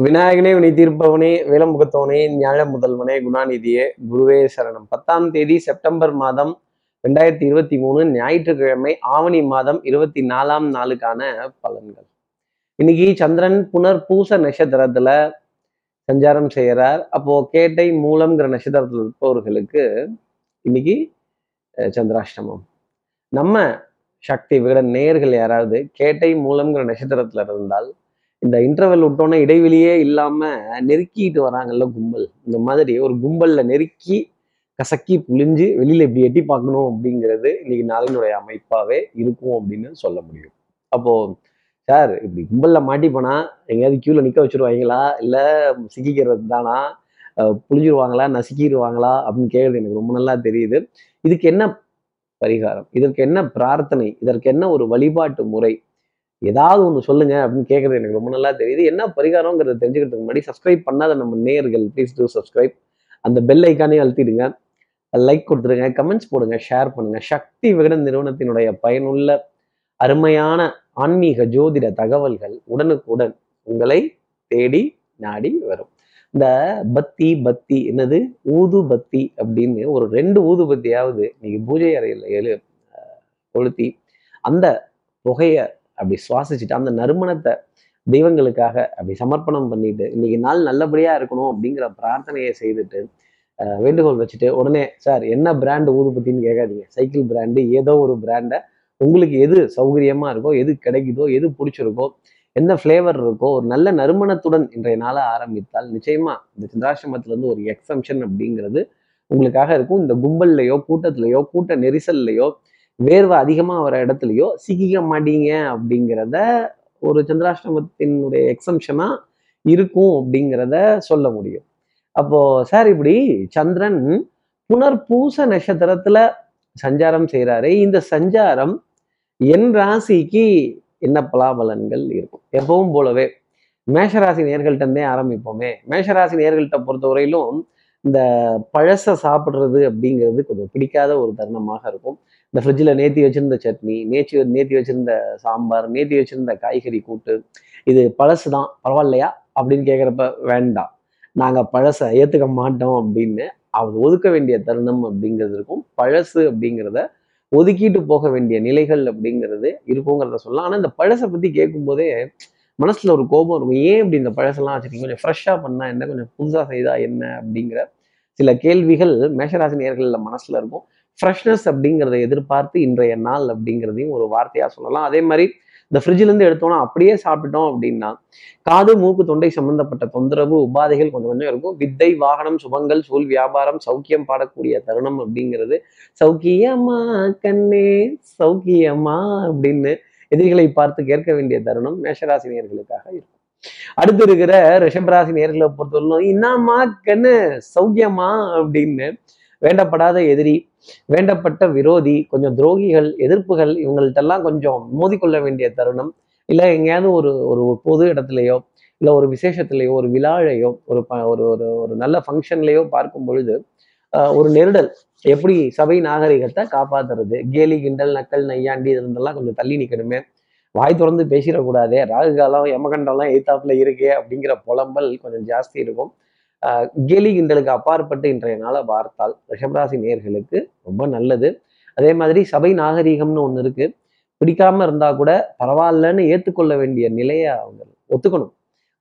விநாயகனே வினை தீர்ப்பவனே வேலமுகத்தவனே ஞாழ முதல்வனே குணாநிதியே குருவே சரணம். பத்தாம் தேதி செப்டம்பர் மாதம் ரெண்டாயிரத்தி இருபத்தி மூணு ஞாயிற்றுக்கிழமை ஆவணி மாதம் இருபத்தி நாலாம் நாளுக்கான பலன்கள். இன்னைக்கு சந்திரன் புனர் பூச நட்சத்திரத்துல சஞ்சாரம் செய்கிறார். அப்போ கேட்டை மூலம்ங்கிற நட்சத்திரத்தில் இருப்பவர்களுக்கு இன்னைக்கு சந்திராஷ்டமம். நம்ம சக்தி விகட நேயர்கள் யாராவது கேட்டை மூலம்ங்கிற நட்சத்திரத்துல இருந்தால் இந்த இன்டர்வெல் விட்டோன்னே இடைவெளியே இல்லாமல் நெருக்கிட்டு வராங்கல்ல கும்பல். இந்த மாதிரி ஒரு கும்பலில் நெருக்கி கசக்கி புழிஞ்சு வெளியில் இப்படி எட்டி பார்க்கணும் அப்படிங்கிறது இன்னைக்கு நாளினுடைய அமைப்பாகவே இருக்கும் அப்படின்னு சொல்ல முடியும். அப்போ சார் இப்படி கும்பலில் மாட்டிப்போனா எங்கேயாவது க்யூவில் நிற்க வச்சுருவாங்களா? இல்லை சிக்கிக்கிறது தானா? புளிஞ்சிருவாங்களா நசுக்கிடுவாங்களா அப்படின்னு கேட்குறது எனக்கு ரொம்ப நல்லா தெரியுது. இதுக்கு என்ன பரிகாரம்? இதற்கு என்ன பிரார்த்தனை? இதற்கு என்ன ஒரு வழிபாட்டு முறை? ஏதாவது ஒன்று சொல்லுங்க அப்படின்னு கேட்கறது எனக்கு ரொம்ப நல்லா தெரியுது. என்ன பரிகாரங்கிறத தெரிஞ்சுக்கிறதுக்கு முன்னாடி சப்ஸ்கிரைப் பண்ணாத நம்ம நேயர்கள் ப்ளீஸ் டூ சப்ஸ்கிரைப் அந்த பெல் ஐக்கானே அழுத்திடுங்க. லைக் கொடுத்துருங்க கமெண்ட்ஸ் போடுங்க ஷேர் பண்ணுங்க. சக்தி விகடன் நிறுவனத்தினுடைய பயனுள்ள அருமையான ஆன்மீக ஜோதிட தகவல்கள் உடனுக்குடன் உங்களை தேடி நாடி வரும். இந்த பத்தி பத்தி என்னது? ஊது பத்தி அப்படின்னு ஒரு ரெண்டு ஊது பத்தியாவது நீங்க பூஜை அறையில் எழு கொளுத்தி அந்த புகையை அப்படி சுவாசிச்சுட்டு அந்த நறுமணத்தை தெய்வங்களுக்காக அப்படி சமர்ப்பணம் பண்ணிட்டு இன்னைக்கு நாள் நல்லபடியா இருக்கணும் அப்படிங்கிற பிரார்த்தனையை செய்துட்டு வேண்டுகோள் வச்சுட்டு உடனே சார் என்ன பிராண்டு ஊதுபத்தின்னு கேட்காதீங்க. சைக்கிள் பிராண்டு ஏதோ ஒரு பிராண்டை உங்களுக்கு எது சௌகரியமா இருக்கோ எது கிடைக்குதோ எது பிடிச்சிருக்கோ எந்த ஃப்ளேவர் இருக்கோ ஒரு நல்ல நறுமணத்துடன் இன்றைய நாளை ஆரம்பித்தால் நிச்சயமா இந்த சந்திராசிரமத்திலேருந்து ஒரு எக்ஸம்ஷன் அப்படிங்கிறது உங்களுக்காக இருக்கும். இந்த கும்பல்லையோ கூட்டத்திலையோ கூட்ட நெரிசல்லையோ வேர்வை அதிகமா வர இடத்துலையோ சிக்கிக்க மாட்டீங்க அப்படிங்கிறத ஒரு சந்திராஷ்டமத்தினுடைய எக்ஸம்ஷனாக இருக்கும் அப்படிங்கிறத சொல்ல முடியும். அப்போ சார் இப்படி சந்திரன் புனர்பூச நட்சத்திரத்துல சஞ்சாரம் செய்கிறாரு இந்த சஞ்சாரம் என் ராசிக்கு என்ன பலாபலன்கள் இருக்கும்? எப்பவும் போலவே மேஷராசி நேர்கள்ட்டே இருந்தே ஆரம்பிப்போமே. மேஷராசி நேர்கள்ட்ட பொறுத்தவரையிலும் இந்த பழச சாப்பிட்றது அப்படிங்கிறது கொஞ்சம் பிடிக்காத ஒரு தருணமாக இருக்கும். இந்த ஃப்ரிட்ஜில் நேத்தி வச்சிருந்த சட்னி நேற்று நேத்தி வச்சிருந்த சாம்பார் நேற்றி வச்சிருந்த காய்கறி கூட்டு இது பழசு தான் பரவாயில்லையா? அப்படின்னு கேட்குறப்ப வேண்டாம். நாங்கள் பழசை ஏற்றுக்க மாட்டோம் அப்படின்னு அவர் ஒதுக்க வேண்டிய தருணம் அப்படிங்கிறது இருக்கும். பழசு அப்படிங்கிறத ஒதுக்கிட்டு போக வேண்டிய நிலைகள் அப்படிங்கிறது இருக்குங்கிறத சொல்லலாம். ஆனால் இந்த பழசை பற்றி கேட்கும்போதே மனசுல ஒரு கோபம் இருக்கும். ஏன் இப்படி இந்த பழசெல்லாம் வச்சுருக்கீங்க? கொஞ்சம் ஃப்ரெஷ்ஷாக பண்ணா என்ன? கொஞ்சம் புதுசாக செய்தா என்ன? அப்படிங்கிற சில கேள்விகள் மேஷராசி நேர்கள்ல மனசுல இருக்கும். ஃப்ரெஷ்னஸ் அப்படிங்கிறத எதிர்பார்த்து இன்றைய நாள் அப்படிங்கிறதையும் ஒரு வார்த்தையா சொல்லலாம். அதே மாதிரி இந்த ஃப்ரிட்ஜ்ல இருந்து எடுத்தோம்னா அப்படியே சாப்பிட்டுட்டோம் அப்படின்னா காது மூக்கு தொண்டை சம்பந்தப்பட்ட தொந்தரவு உபாதைகள் கொஞ்சம் கொஞ்சம் இருக்கும். வித்தை வாகனம் சுபங்கள் சூழ் வியாபாரம் சௌக்கியம் பாடக்கூடிய தருணம் அப்படிங்கிறது சௌக்கியமா கண்ணே சௌக்கியமா அப்படின்னு எதிரிகளை பார்த்து கேட்க வேண்டிய தருணம் மேஷராசினியர்களுக்காக இருக்கும். அடுத்து இருக்கிற ரிஷபராசி நேர்களை பொறுத்தவரைக்கும் என்னம்மா கண்ணு சௌக்கியமா அப்படின்னு வேண்டப்படாத எதிரி வேண்டப்பட்ட விரோதி கொஞ்சம் துரோகிகள் எதிர்ப்புகள் இவங்கள்ட்டெல்லாம் கொஞ்சம் மோதிக்கொள்ள வேண்டிய தருணம். இல்லை எங்கேயாவது ஒரு ஒரு பொது இடத்துலையோ இல்லை ஒரு விசேஷத்துலையோ ஒரு விழாழையோ ஒரு ப- ஒரு ஒரு ஒரு நல்ல ஃபங்க்ஷன்லையோ பார்க்கும் பொழுது ஒரு நெருடல் எப்படி சபை நாகரிகத்தை காப்பாத்துறது? கேலி கிண்டல் நக்கல் நையாண்டி இருந்தெல்லாம் கொஞ்சம் தள்ளி நிற்கணுமே வாய் திறந்து பேசிடக்கூடாதே. ராகு காலம் யமகண்டம்லாம் எய்த்தாப்புல இருக்கே அப்படிங்கிற புலம்பல் கொஞ்சம் ஜாஸ்தி இருக்கும். கேலி கிண்டலுக்கு அப்பாற்பட்டு இன்றைய நாளை பார்த்தால் ரிஷபராசி நேர்களுக்கு ரொம்ப நல்லது. அதே மாதிரி சபை நாகரிகம்னு ஒன்று இருக்கு. பிடிக்காம இருந்தா கூட பரவாயில்லன்னு ஏற்றுக்கொள்ள வேண்டிய நிலையை அவங்க ஒத்துக்கணும்.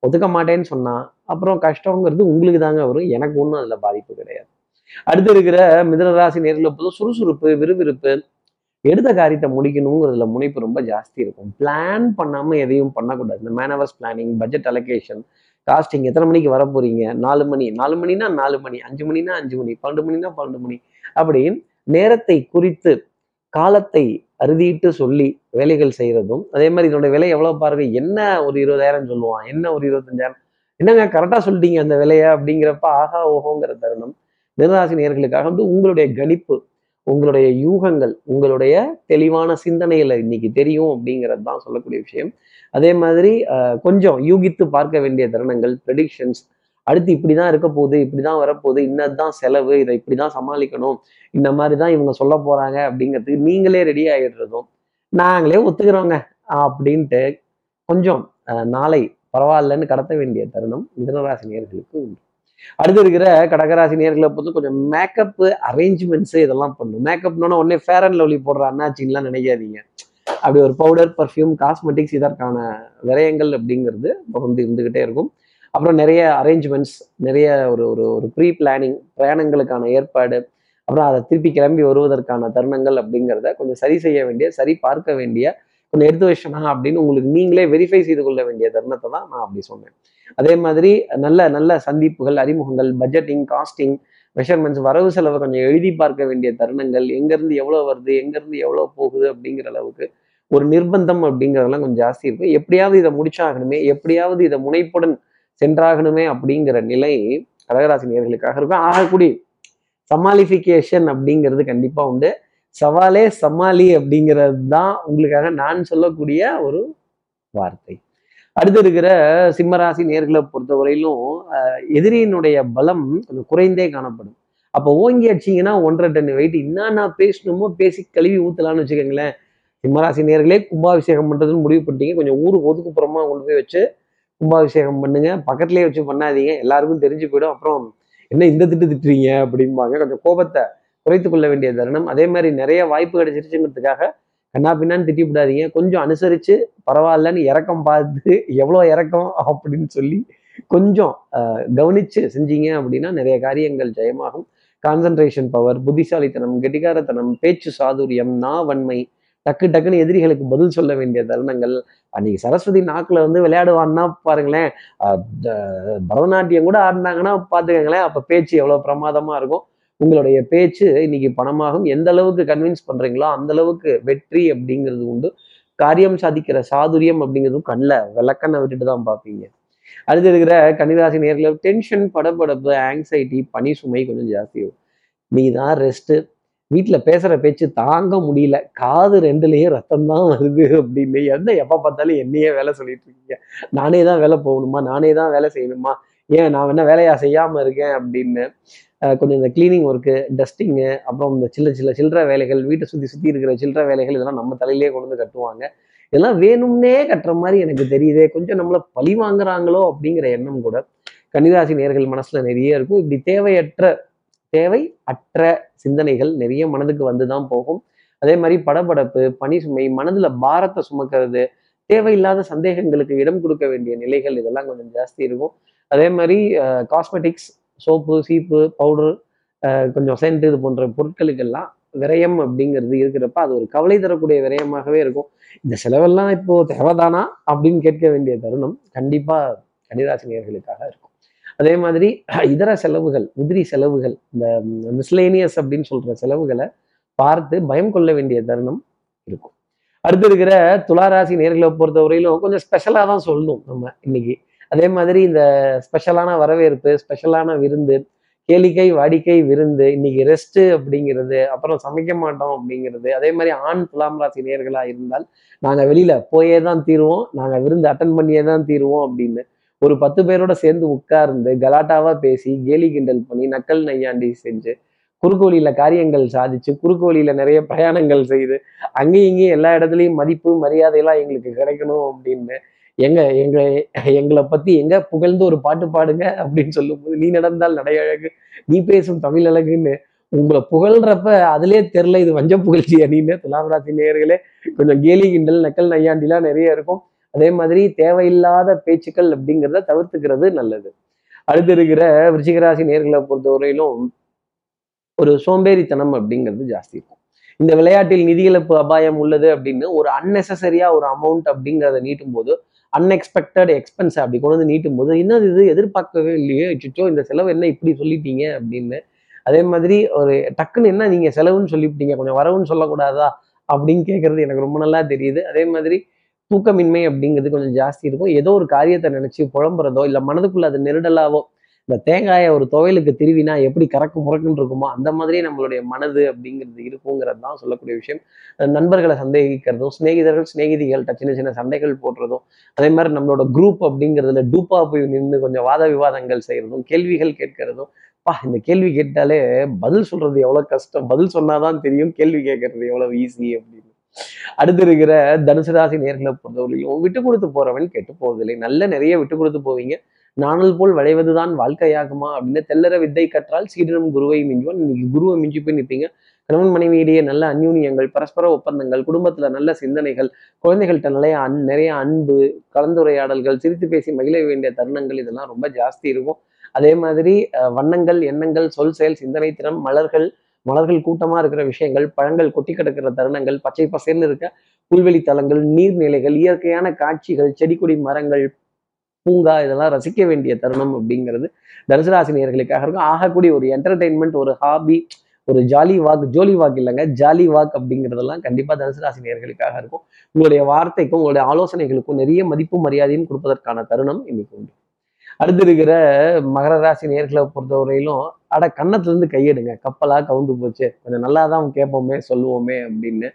ஒத்துக்க மாட்டேன்னு சொன்னா அப்புறம் கஷ்டங்கிறது உங்களுக்கு தாங்க வரும். எனக்கு ஒன்றும் அதுல பாதிப்பு கிடையாது. அடுத்து இருக்கிற மிதனராசி நேரில் போதும் சுறுசுறுப்பு விறுவிறுப்பு எடுத்த காரியத்தை முடிக்கணுங்கிறதுல முனைப்பு ரொம்ப ஜாஸ்தி இருக்கும். பிளான் பண்ணாம எதையும் பண்ணக்கூடாது. இந்த manoeuvres planning budget allocation costing எத்தனை மணிக்கு வர போறீங்க நாலு மணி. நாலு மணினா நாலு மணி. அஞ்சு மணினா அஞ்சு மணி. பன்னெண்டு மணினா பன்னெண்டு மணி. அப்படின்னு நேரத்தை குறித்து காலத்தை அறுதிட்டு சொல்லி வேலைகள் செய்யறதும் அதே மாதிரி இதோட விலை எவ்வளவு பாருங்க. என்ன ஒரு இருபதாயிரம் சொல்லுவான். என்ன ஒரு இருபத்தஞ்சாயிரம்? என்னங்க கரெக்டா சொல்லிட்டீங்க அந்த விலையை? அப்படிங்கிறப்ப ஆஹா ஓஹோங்கிற தருணம். மிதராசி நேர்களுக்காக வந்து உங்களுடைய கணிப்பு உங்களுடைய யூகங்கள் உங்களுடைய தெளிவான சிந்தனையில இன்னைக்கு தெரியும் அப்படிங்கிறது தான் சொல்லக்கூடிய விஷயம். அதே மாதிரி கொஞ்சம் யூகித்து பார்க்க வேண்டிய தருணங்கள் ப்ரெடிக்ஷன்ஸ் அடுத்து இப்படிதான் இருக்க போகுது இப்படிதான் வரப்போகுது இன்னதுதான் செலவு இதை இப்படி தான் சமாளிக்கணும் இந்த மாதிரி தான் இவங்க சொல்ல போகிறாங்க அப்படிங்கிறதுக்கு நீங்களே ரெடி ஆகிடுறதும் நாங்களே ஒத்துக்கிறோங்க அப்படின்ட்டு கொஞ்சம் நாளை பரவாயில்லன்னு கடத்த வேண்டிய தருணம் மிதனராசி நேர்களுக்கு உண்டு. அடுத்து இருக்கிற கடகராசி நேர்களை பொறுத்து கொஞ்சம் மேக்கப் அரேஞ்ச்மெண்ட்ஸ் இதெல்லாம் பண்ணும். மேக்கப்னோட உடனே ஃபேர் அண்ட் லவ்லி போடுற அண்ணாச்சின்லாம் நினைக்காதீங்க. அப்படி ஒரு பவுடர் பர்ஃப்யூம் காஸ்மெட்டிக்ஸ் இதற்கான விரயங்கள் அப்படிங்கிறது தொடர்ந்து இருந்துகிட்டே இருக்கும். அப்புறம் நிறைய அரேஞ்ச்மெண்ட்ஸ் நிறைய ஒரு ஒரு ஒரு ப்ரீ பிளானிங் பிரயாணங்களுக்கான ஏற்பாடு அப்புறம் அதை திருப்பி கிளம்பி வருவதற்கான தருணங்கள் அப்படிங்கிறத கொஞ்சம் சரி செய்ய வேண்டிய சரி பார்க்க வேண்டிய கொஞ்சம் எடுத்து வச்சனா அப்படின்னு உங்களுக்கு நீங்களே வெரிஃபை செய்து கொள்ள வேண்டிய தருணத்தை தான் நான் அப்படி சொன்னேன். அதே மாதிரி நல்ல நல்ல சந்திப்புகள் அறிமுகங்கள் பட்ஜெட்டிங் காஸ்டிங் மெஷர்மெண்ட்ஸ் வரவு செலவை கொஞ்சம் எழுதி பார்க்க வேண்டிய தருணங்கள் எங்கேருந்து எவ்வளோ வருது எங்கேருந்து எவ்வளோ போகுது அப்படிங்கிற அளவுக்கு ஒரு நிர்பந்தம் அப்படிங்கிறதெல்லாம் கொஞ்சம் ஜாஸ்தி இருக்கும் எப்படியாவது இதை முடிச்சாகணுமே எப்படியாவது இதை முனைப்புடன் சென்றாகணுமே அப்படிங்கிற நிலை கடகராசி நேர்களுக்காக இருக்கும். ஆகக்கூடிய சமாளிஃபிகேஷன் அப்படிங்கிறது கண்டிப்பா உண்டு. சவாலே சமாளி அப்படிங்கிறது தான் உங்களுக்காக நான் சொல்லக்கூடிய ஒரு வார்த்தை. அடுத்து இருக்கிற சிம்மராசி நேர்களை பொறுத்தவரையிலும் எதிரியினுடைய பலம் கொஞ்சம் குறைந்தே காணப்படும். அப்போ ஓங்கி அடிச்சிங்கன்னா ஒன்றரை டன் வெயிட் என்னன்னா பேசணுமோ பேசி கழுவி ஊத்தலாம்னு வச்சுக்கோங்களேன். சிம்மராசி நேர்களே கும்பாபிஷேகம் பண்ணுறதுன்னு முடிவு பண்ணிட்டீங்க. கொஞ்சம் ஊருக்கு ஒதுக்குப்புறமா கொண்டு போய் வச்சு கும்பாபிஷேகம் பண்ணுங்க. பக்கத்துலேயே வச்சு பண்ணாதீங்க. எல்லாருக்கும் தெரிஞ்சு போயிடும். அப்புறம் என்ன இந்த திட்டு திட்டுறீங்க அப்படிம்பாங்க. கொஞ்சம் கோபத்தை குறைத்து கொள்ள வேண்டிய தருணம். அதே மாதிரி நிறைய வாய்ப்பு கிடைச்சிருச்சுங்கிறதுக்காக கண்ணா பின்னான்னு திட்டி விடாதீங்க. கொஞ்சம் அனுசரித்து பரவாயில்லன்னு இறக்கம் பார்த்து எவ்வளோ இறக்கம் அப்படின்னு சொல்லி கொஞ்சம் கவனித்து செஞ்சீங்க அப்படின்னா நிறைய காரியங்கள் ஜெயமாகும். கான்சன்ட்ரேஷன் பவர் புத்திசாலித்தனம் கெட்டிகாரத்தனம் பேச்சு சாதுரியம் நாவன்மை டக்கு டக்குன்னு எதிரிகளுக்கு பதில் சொல்ல வேண்டிய தருணங்கள். அன்னைக்கு சரஸ்வதி நாக்கில் வந்து விளையாடுவான்னா பாருங்களேன். பரதநாட்டியம் கூட ஆடினாங்கன்னா பார்த்துக்கங்களேன் அப்போ பேச்சு எவ்வளோ பிரமாதமாக இருக்கும். உங்களுடைய பேச்சு இன்னைக்கு பணமாகும். எந்த அளவுக்கு கன்வின்ஸ் பண்ணுறீங்களோ அந்த அளவுக்கு வெற்றி அப்படிங்கிறது உண்டு. காரியம் சாதிக்கிற சாதுரியம் அப்படிங்கிறதும் கண்ணில் விளக்கண்ணை விட்டுட்டு தான் பார்ப்பீங்க. அடுத்து இருக்கிற கன்னிராசி நேரில் டென்ஷன் படப்படப்பு ஆங்ஸைட்டி பனி சுமை கொஞ்சம் ஜாஸ்தி நீ தான் ரெஸ்ட்டு வீட்டில் பேசுகிற பேச்சு தாங்க முடியல. காது ரெண்டுலேயே ரத்தம் தான் வருது அப்படின்னு. எந்த எப்போ பார்த்தாலும் என்னையே வேலை சொல்லிட்டு இருக்கீங்க. நானே தான் வேலை போகணுமா? நானே தான் வேலை செய்யணுமா? ஏன் நான் என்ன வேலையா செய்யாமல் இருக்கேன் அப்படின்னு. கொஞ்சம் இந்த கிளீனிங் ஒர்க்கு டஸ்டிங்கு அப்புறம் இந்த சில்ல சில்ல சில்லற வேலைகள் வீட்டை சுற்றி சுற்றி இருக்கிற சில்லற வேலைகள் இதெல்லாம் நம்ம தலையிலேயே கொண்டு வந்து கட்டுவாங்க. இதெல்லாம் வேணும்னே கட்டுற மாதிரி எனக்கு தெரியுதே. கொஞ்சம் நம்மளை பழி வாங்குறாங்களோ அப்படிங்கிற எண்ணம் கூட கன்னிராசி நேர்கள் மனசில் நிறைய இருக்கும். இப்படி தேவையற்ற தேவை அற்ற சிந்தனைகள் நிறைய மனதுக்கு வந்து தான் போகும். அதே மாதிரி படபடப்பு பனி சுமை மனதில் பாரத்தை சுமக்கிறது தேவையில்லாத சந்தேகங்களுக்கு இடம் கொடுக்க வேண்டிய நிலைகள் இதெல்லாம் கொஞ்சம் ஜாஸ்தி இருக்கும். அதே மாதிரி காஸ்மெட்டிக்ஸ் சோப்பு சீப்பு பவுடர் கொஞ்சம் சென்ட் இது போன்ற பொருட்களுக்கெல்லாம் விரயம் அப்படிங்கிறது இருக்கிறப்ப அது ஒரு கவலை தரக்கூடிய விரயமாகவே இருக்கும். இந்த செலவெல்லாம் இப்போ தேவைதானா அப்படின்னு கேட்க வேண்டிய தருணம் கண்டிப்பாக கன்னிராசினியர்களுக்காக இருக்கும். அதே மாதிரி இதர செலவுகள் உதிரி செலவுகள் இந்த மிஸ்லேனியஸ் அப்படின்னு சொல்ற செலவுகளை பார்த்து பயம் கொள்ள வேண்டிய தருணம் இருக்கும். அடுத்து இருக்கிற துளாராசி நேர்களை பொறுத்தவரையிலும் கொஞ்சம் ஸ்பெஷலாக தான் சொல்லணும் நம்ம இன்னைக்கு. அதே மாதிரி இந்த ஸ்பெஷலான வரவேற்பு ஸ்பெஷலான விருந்து கேளிக்கை வாடிக்கை விருந்து இன்னைக்கு ரெஸ்ட்டு அப்படிங்கிறது அப்புறம் சமைக்க மாட்டோம் அப்படிங்கிறது அதே மாதிரி ஆண் துலாம் ராசி நேர்களாக இருந்தால் நாங்கள் வெளியில போயே தான் தீருவோம் நாங்கள் விருந்து அட்டன் பண்ணியே தான் தீருவோம் அப்படின்னு ஒரு பத்து பேரோட சேர்ந்து உட்கார்ந்து கலாட்டாவா பேசி கேலி கிண்டல் பண்ணி நக்கல் நையாண்டி செஞ்சு குறுக்கு வழியில காரியங்கள் சாதிச்சு குறுக்கு வழியில நிறைய பிரயாணங்கள் செய்து அங்கேயும் இங்கேயும் எல்லா இடத்துலையும் மதிப்பு மரியாதையெல்லாம் எங்களுக்கு கிடைக்கணும் அப்படின்னு எங்க எங்க எங்களை பத்தி எங்க புகழ்ந்து ஒரு பாட்டு பாடுங்க அப்படின்னு சொல்லும்போது நீ நடந்தால் நடையழகு நீ பேசும் தமிழ் அழகுன்னு உங்களை புகழ்றப்ப அதுலயே தெரில இது வஞ்ச புகழ்ச்சி அணின்னு துலாமராசி நேர்களே கொஞ்சம் கேலி கிண்டல் நக்கல் நையாண்டிலாம் நிறைய இருக்கும். அதே மாதிரி தேவையில்லாத பேச்சுக்கள் அப்படிங்கிறத தவிர்த்துக்கிறது நல்லது. அடுத்து இருக்கிற விருச்சிகராசி நேர்களை பொறுத்தவரையிலும் ஒரு சோம்பேறித்தனம் அப்படிங்கிறது ஜாஸ்தி இருக்கும். இந்த விளையாட்டில் நிதி இழப்பு அபாயம் உள்ளது அப்படின்னு ஒரு அன்னெசரியா ஒரு அமௌண்ட் அப்படிங்கிறத நீட்டும் போது அன்எக்ஸ்பெக்டட் எக்ஸ்பென்ஸ் அப்படி கொண்டு வந்து நீட்டும் போது என்னது இது எதிர்பார்க்கவே இல்லையே சுச்சோ இந்த செலவு என்ன இப்படி சொல்லிட்டீங்க அப்படின்னு. அதே மாதிரி ஒரு டக்குன்னு என்ன நீங்க செலவுன்னு சொல்லிவிட்டீங்க கொஞ்சம் வரவுன்னு சொல்லக்கூடாதா அப்படின்னு கேட்கறது எனக்கு ரொம்ப நல்லா தெரியுது. அதே மாதிரி தூக்கமின்மை அப்படிங்கிறது கொஞ்சம் ஜாஸ்தி இருக்கும். ஏதோ ஒரு காரியத்தை நினைச்சு புலம்புறதோ இல்லை மனதுக்குள்ள அது நெருடலாவோ இந்த தேங்காயை ஒரு துவையலுக்கு திருவினா எப்படி கறக்கு முறக்குன்னு இருக்குமோ அந்த மாதிரியே நம்மளுடைய மனது அப்படிங்கிறது இருக்குங்கிறது தான் சொல்லக்கூடிய விஷயம். நண்பர்களை சந்தேகிக்கிறதும் சிநேகிதர்கள் சிநேகிதிகள்கிட்ட சின்ன சின்ன சண்டைகள் போடுறதும் அதே மாதிரி நம்மளோட குரூப் அப்படிங்கிறதுல டூப்பா போய் நின்று கொஞ்சம் வாத விவாதங்கள் செய்யறதும் கேள்விகள் கேட்கறதும் பா இந்த கேள்வி கேட்டாலே பதில் சொல்றது எவ்வளவு கஷ்டம்? பதில் சொன்னாதான் தெரியும் கேள்வி கேட்கறது எவ்வளவு ஈஸி அப்படின்னு. அடுத்து இருக்கிற தனுசு ராசி நேர்களை பொறுத்தவரையும் விட்டு கொடுத்து போறவன் கெட்டு போவதில்லை. நல்ல நிறைய விட்டு கொடுத்து போவீங்க. நானல் போல் வளைவதுதான் வாழ்க்கையாகுமா அப்படின்னு தெல்லற வித்தை கற்றால் சீடனும் குருவை மிஞ்சுவான். இன்னைக்கு குருவை மிஞ்சி போய் நிற்பீங்க கணவன் மனைவியிடையே நல்ல அந்யூன்யங்கள் பரஸ்பர ஒப்பந்தங்கள் குடும்பத்துல நல்ல சிந்தனைகள் குழந்தைகள்கிட்ட நிறைய அன் நிறைய அன்பு கலந்துரையாடல்கள் சிரித்து பேசி மகிழ வேண்டிய தருணங்கள் இதெல்லாம் ரொம்ப ஜாஸ்தி இருக்கும். அதே மாதிரி வண்ணங்கள் எண்ணங்கள் சொல் செயல் சிந்தனை திறம் மலர்கள் மலர்கள் கூட்டமா இருக்கிற விஷயங்கள் பழங்கள் கொட்டி கிடக்கிற தருணங்கள் பச்சை பசேர்னு இருக்க புல்வெளி தலங்கள் நீர்நிலைகள் இயற்கையான காட்சிகள் செடி கொடி மரங்கள் பூங்கா இதெல்லாம் ரசிக்க வேண்டிய தருணம் அப்படிங்கிறது தனுசு நேர்களுக்காக இருக்கும். ஆகக்கூடிய ஒரு என்டர்டெயின்மெண்ட் ஒரு ஹாபி ஒரு ஜாலி வாக் ஜோலி வாக் இல்லைங்க ஜாலி வாக் அப்படிங்கிறதெல்லாம் கண்டிப்பாக தனுசு ராசி நேர்களுக்காக இருக்கும். உங்களுடைய வார்த்தைக்கும் உங்களுடைய ஆலோசனைகளுக்கும் நிறைய மதிப்பு மரியாதையும் கொடுப்பதற்கான தருணம் இன்னைக்கு உண்டு. அடுத்து இருக்கிற மகர ராசி நேர்களை பொறுத்தவரையிலும் அட கன்னத்துலேருந்து கையெடுங்க. கப்பலாக கவுந்து போச்சு. கொஞ்சம் நல்லா தான் கேட்போமே சொல்லுவோமே அப்படின்னு.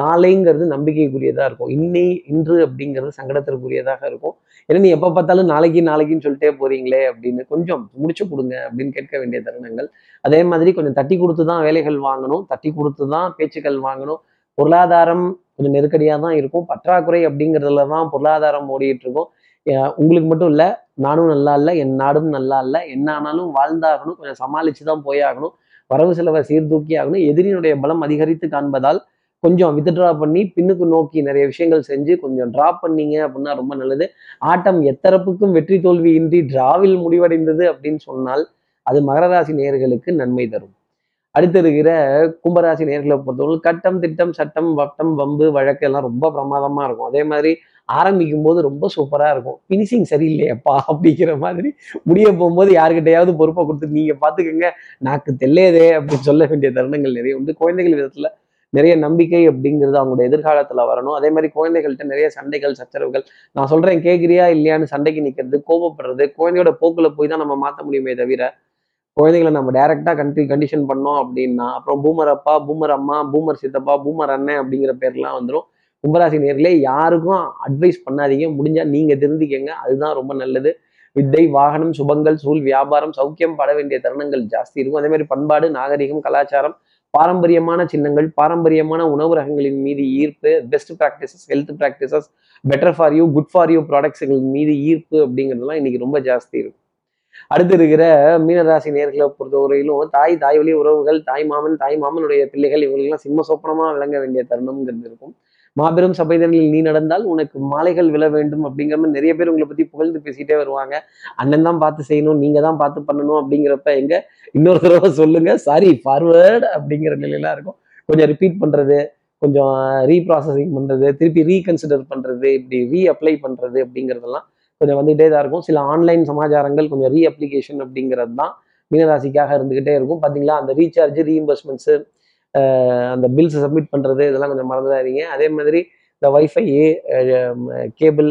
நாளைங்கிறது நம்பிக்கைக்குரியதாக இருக்கும். இன்னை இன்று அப்படிங்கிறது சங்கடத்திற்குரியதாக இருக்கும். ஏன்னா நீ எப்போ பார்த்தாலும் நாளைக்கு நாளைக்குன்னு சொல்லிட்டே போறீங்களே அப்படின்னு கொஞ்சம் முடிச்சு கொடுங்க அப்படின்னு கேட்க வேண்டிய தருணங்கள். அதே மாதிரி கொஞ்சம் தட்டி கொடுத்து தான் வேலைகள் வாங்கணும். தட்டி கொடுத்து தான் பேச்சுக்கள் வாங்கணும். பொருளாதாரம் கொஞ்சம் நெருக்கடியாக தான் இருக்கும். பற்றாக்குறை அப்படிங்கிறதுல தான் பொருளாதாரம் ஓடிட்டு இருக்கும். உங்களுக்கு மட்டும் இல்லை நானும் நல்லா இல்லை என் நாடும் நல்லா இல்லை என்ன ஆனாலும் வாழ்ந்தாகணும் கொஞ்சம் சமாளித்து தான் போயாகணும் வரவு செலவை சீர்தூக்கி ஆகணும் எதிரியினுடைய பலம் அதிகரித்து காண்பதால் கொஞ்சம் வித்ட்ரா பண்ணி பின்னுக்கு நோக்கி நிறைய விஷயங்கள் செஞ்சு கொஞ்சம் ட்ரா பண்ணீங்க அப்படின்னா ரொம்ப நல்லது. ஆட்டம் எத்தரப்புக்கும் வெற்றி தோல்வி இன்றி டிராவில் முடிவடைந்தது அப்படின்னு சொன்னால் அது மகர ராசி நேர்களுக்கு நன்மை தரும். அடுத்து இருக்கிற கும்பராசி நேர்களை பொறுத்தவரை கட்டம் திட்டம் சட்டம் வட்டம் வம்பு வழக்கு எல்லாம் ரொம்ப பிரமாதமாக இருக்கும். அதே மாதிரி ஆரம்பிக்கும் போது ரொம்ப சூப்பராக இருக்கும். ஃபினிஷிங் சரியில்லையப்பா அப்படிங்கிற மாதிரி முடிய போகும்போது யாருக்கிட்டையாவது பொறுப்பை கொடுத்து நீங்கள் பார்த்துக்கோங்க நாக்கு தெல்லையதே அப்படின்னு சொல்ல வேண்டிய தருணங்கள் நிறைய உண்டு. குழந்தைகள் விதத்தில் நிறைய நம்பிக்கை அப்படிங்கிறது அவங்களோட எதிர்காலத்தில் வரணும். அதே மாதிரி குழந்தைகள்கிட்ட நிறைய சண்டைகள் சச்சரவுகள். நான் சொல்கிறேன் கேட்குறியா இல்லையான்னு சண்டைக்கு நிற்கிறது கோபப்படுறது குழந்தையோட போக்கில் போய் தான் நம்ம மாற்ற முடியுமே தவிர குழந்தைகளை நம்ம டைரெக்டாக கண்டி கண்டிஷன் பண்ணோம் அப்படின்னா அப்புறம் பூமர் அப்பா பூமர் அம்மா பூமர் சித்தப்பா பூமர் அண்ணன் அப்படிங்கிற பேர்லாம் வந்துடும் கும்பராசி நேர்களே யாருக்கும் அட்வைஸ் பண்ணாதீங்க. முடிஞ்சா நீங்க தெரிஞ்சுக்கங்க. அதுதான் ரொம்ப நல்லது. வித்தை வாகனம் சுபங்கள் சூழ் வியாபாரம் சௌக்கியம் பட வேண்டிய தருணங்கள் ஜாஸ்தி இருக்கும். அதே மாதிரி பண்பாடு நாகரிகம் கலாச்சாரம் பாரம்பரியமான சின்னங்கள் பாரம்பரியமான உணவு ரகங்களின் மீது ஈர்ப்பு best practices health practices better for you good for you ப்ராடக்ட்ஸ்களின் மீது ஈர்ப்பு அப்படிங்கிறதுலாம் இன்னைக்கு ரொம்ப ஜாஸ்தி இருக்கும். அடுத்து இருக்கிற மீனராசி நேர்களை பொறுத்தவரையிலும் தாய் தாய் வழி உறவுகள் தாய் மாமன் தாய் மாமனுடைய பிள்ளைகள் இவங்களுக்கெல்லாம் சிம்ம சொப்பனமா விளங்க வேண்டிய தருணம்ங்கிறது இருக்கும். மாபெரும் சபைதனில் நீ நடந்தால் உனக்கு மாலைகள் விழ வேண்டும் அப்படிங்கிற மாதிரி நிறைய பேர் உங்களை பத்தி புகழ்ந்து பேசிட்டே வருவாங்க. அண்ணன் தான் பார்த்து செய்யணும் நீங்க தான் பார்த்து பண்ணணும் அப்படிங்கிறப்ப எங்க இன்னொரு தடவை சொல்லுங்க. சாரி ஃபார்வேர்டு அப்படிங்கிற நிலையெல்லாம் இருக்கும். கொஞ்சம் ரிப்பீட் பண்றது கொஞ்சம் ரீப்ராசஸிங் பண்றது திருப்பி ரீகன்சிடர் பண்றது இப்படி ரீஅப்ளை பண்ணுறது பண்றது அப்படிங்கிறதெல்லாம் கொஞ்சம் வந்துகிட்டே தான் இருக்கும். சில ஆன்லைன் சமாச்சாரங்கள் கொஞ்சம் ரீஅப்ளிகேஷன் அப்படிங்கிறது தான் மீனராசிக்காக இருந்துகிட்டே இருக்கும். பார்த்தீங்களா அந்த ரீசார்ஜ் ரீஇம்பர்ஸ்மெண்ட்ஸு அந்த பில்ஸ் சப்மிட் பண்ணுறது இதெல்லாம் கொஞ்சம் மறந்துடாதீங்க. அதே மாதிரி இந்த வைஃபை கேபிள்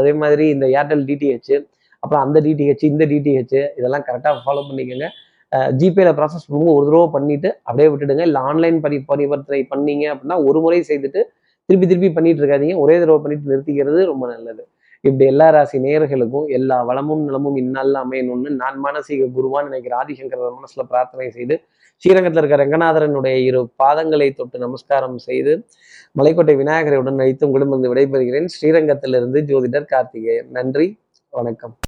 அதே மாதிரி இந்த ஏர்டெல் டிடிஹெச் அப்புறம் அந்த டிடிஹெச் இந்த டிடிஹெச் இதெல்லாம் கரெக்டாக ஃபாலோ பண்ணிக்கோங்க. ஜிபேல ப்ராசஸ் பண்ணும்போது ஒரு தடவை பண்ணிட்டு அப்படியே விட்டுடுங்க. இல்லை ஆன்லைன் பரி பரிவர்த்தனை பண்ணீங்க அப்படின்னா ஒரு முறை செய்துட்டு திருப்பி திருப்பி பண்ணிட்டு இருக்காதீங்க. ஒரே தடவை பண்ணிட்டு நிறுத்திக்கிறது ரொம்ப நல்லது. இப்படி எல்லா ராசி நேயர்களுக்கும் எல்லா வளமும் நலமும் இந்நாளில் அமையணும்னு நான் மானசீக குருவான்னு நினைக்கிற ஆதிசங்கர மனசுல பிரார்த்தனை செய்து ஸ்ரீரங்கத்தில் இருக்கிற ரங்கநாதரனுடைய இரு பாதங்களை தொட்டு நமஸ்காரம் செய்து மலைக்கோட்டை விநாயகரை உடன் வைத்து உங்களிடம் வந்து விடைபெறுகிறேன். ஸ்ரீரங்கத்திலிருந்து ஜோதிடர் கார்த்திகேயன். நன்றி. வணக்கம்.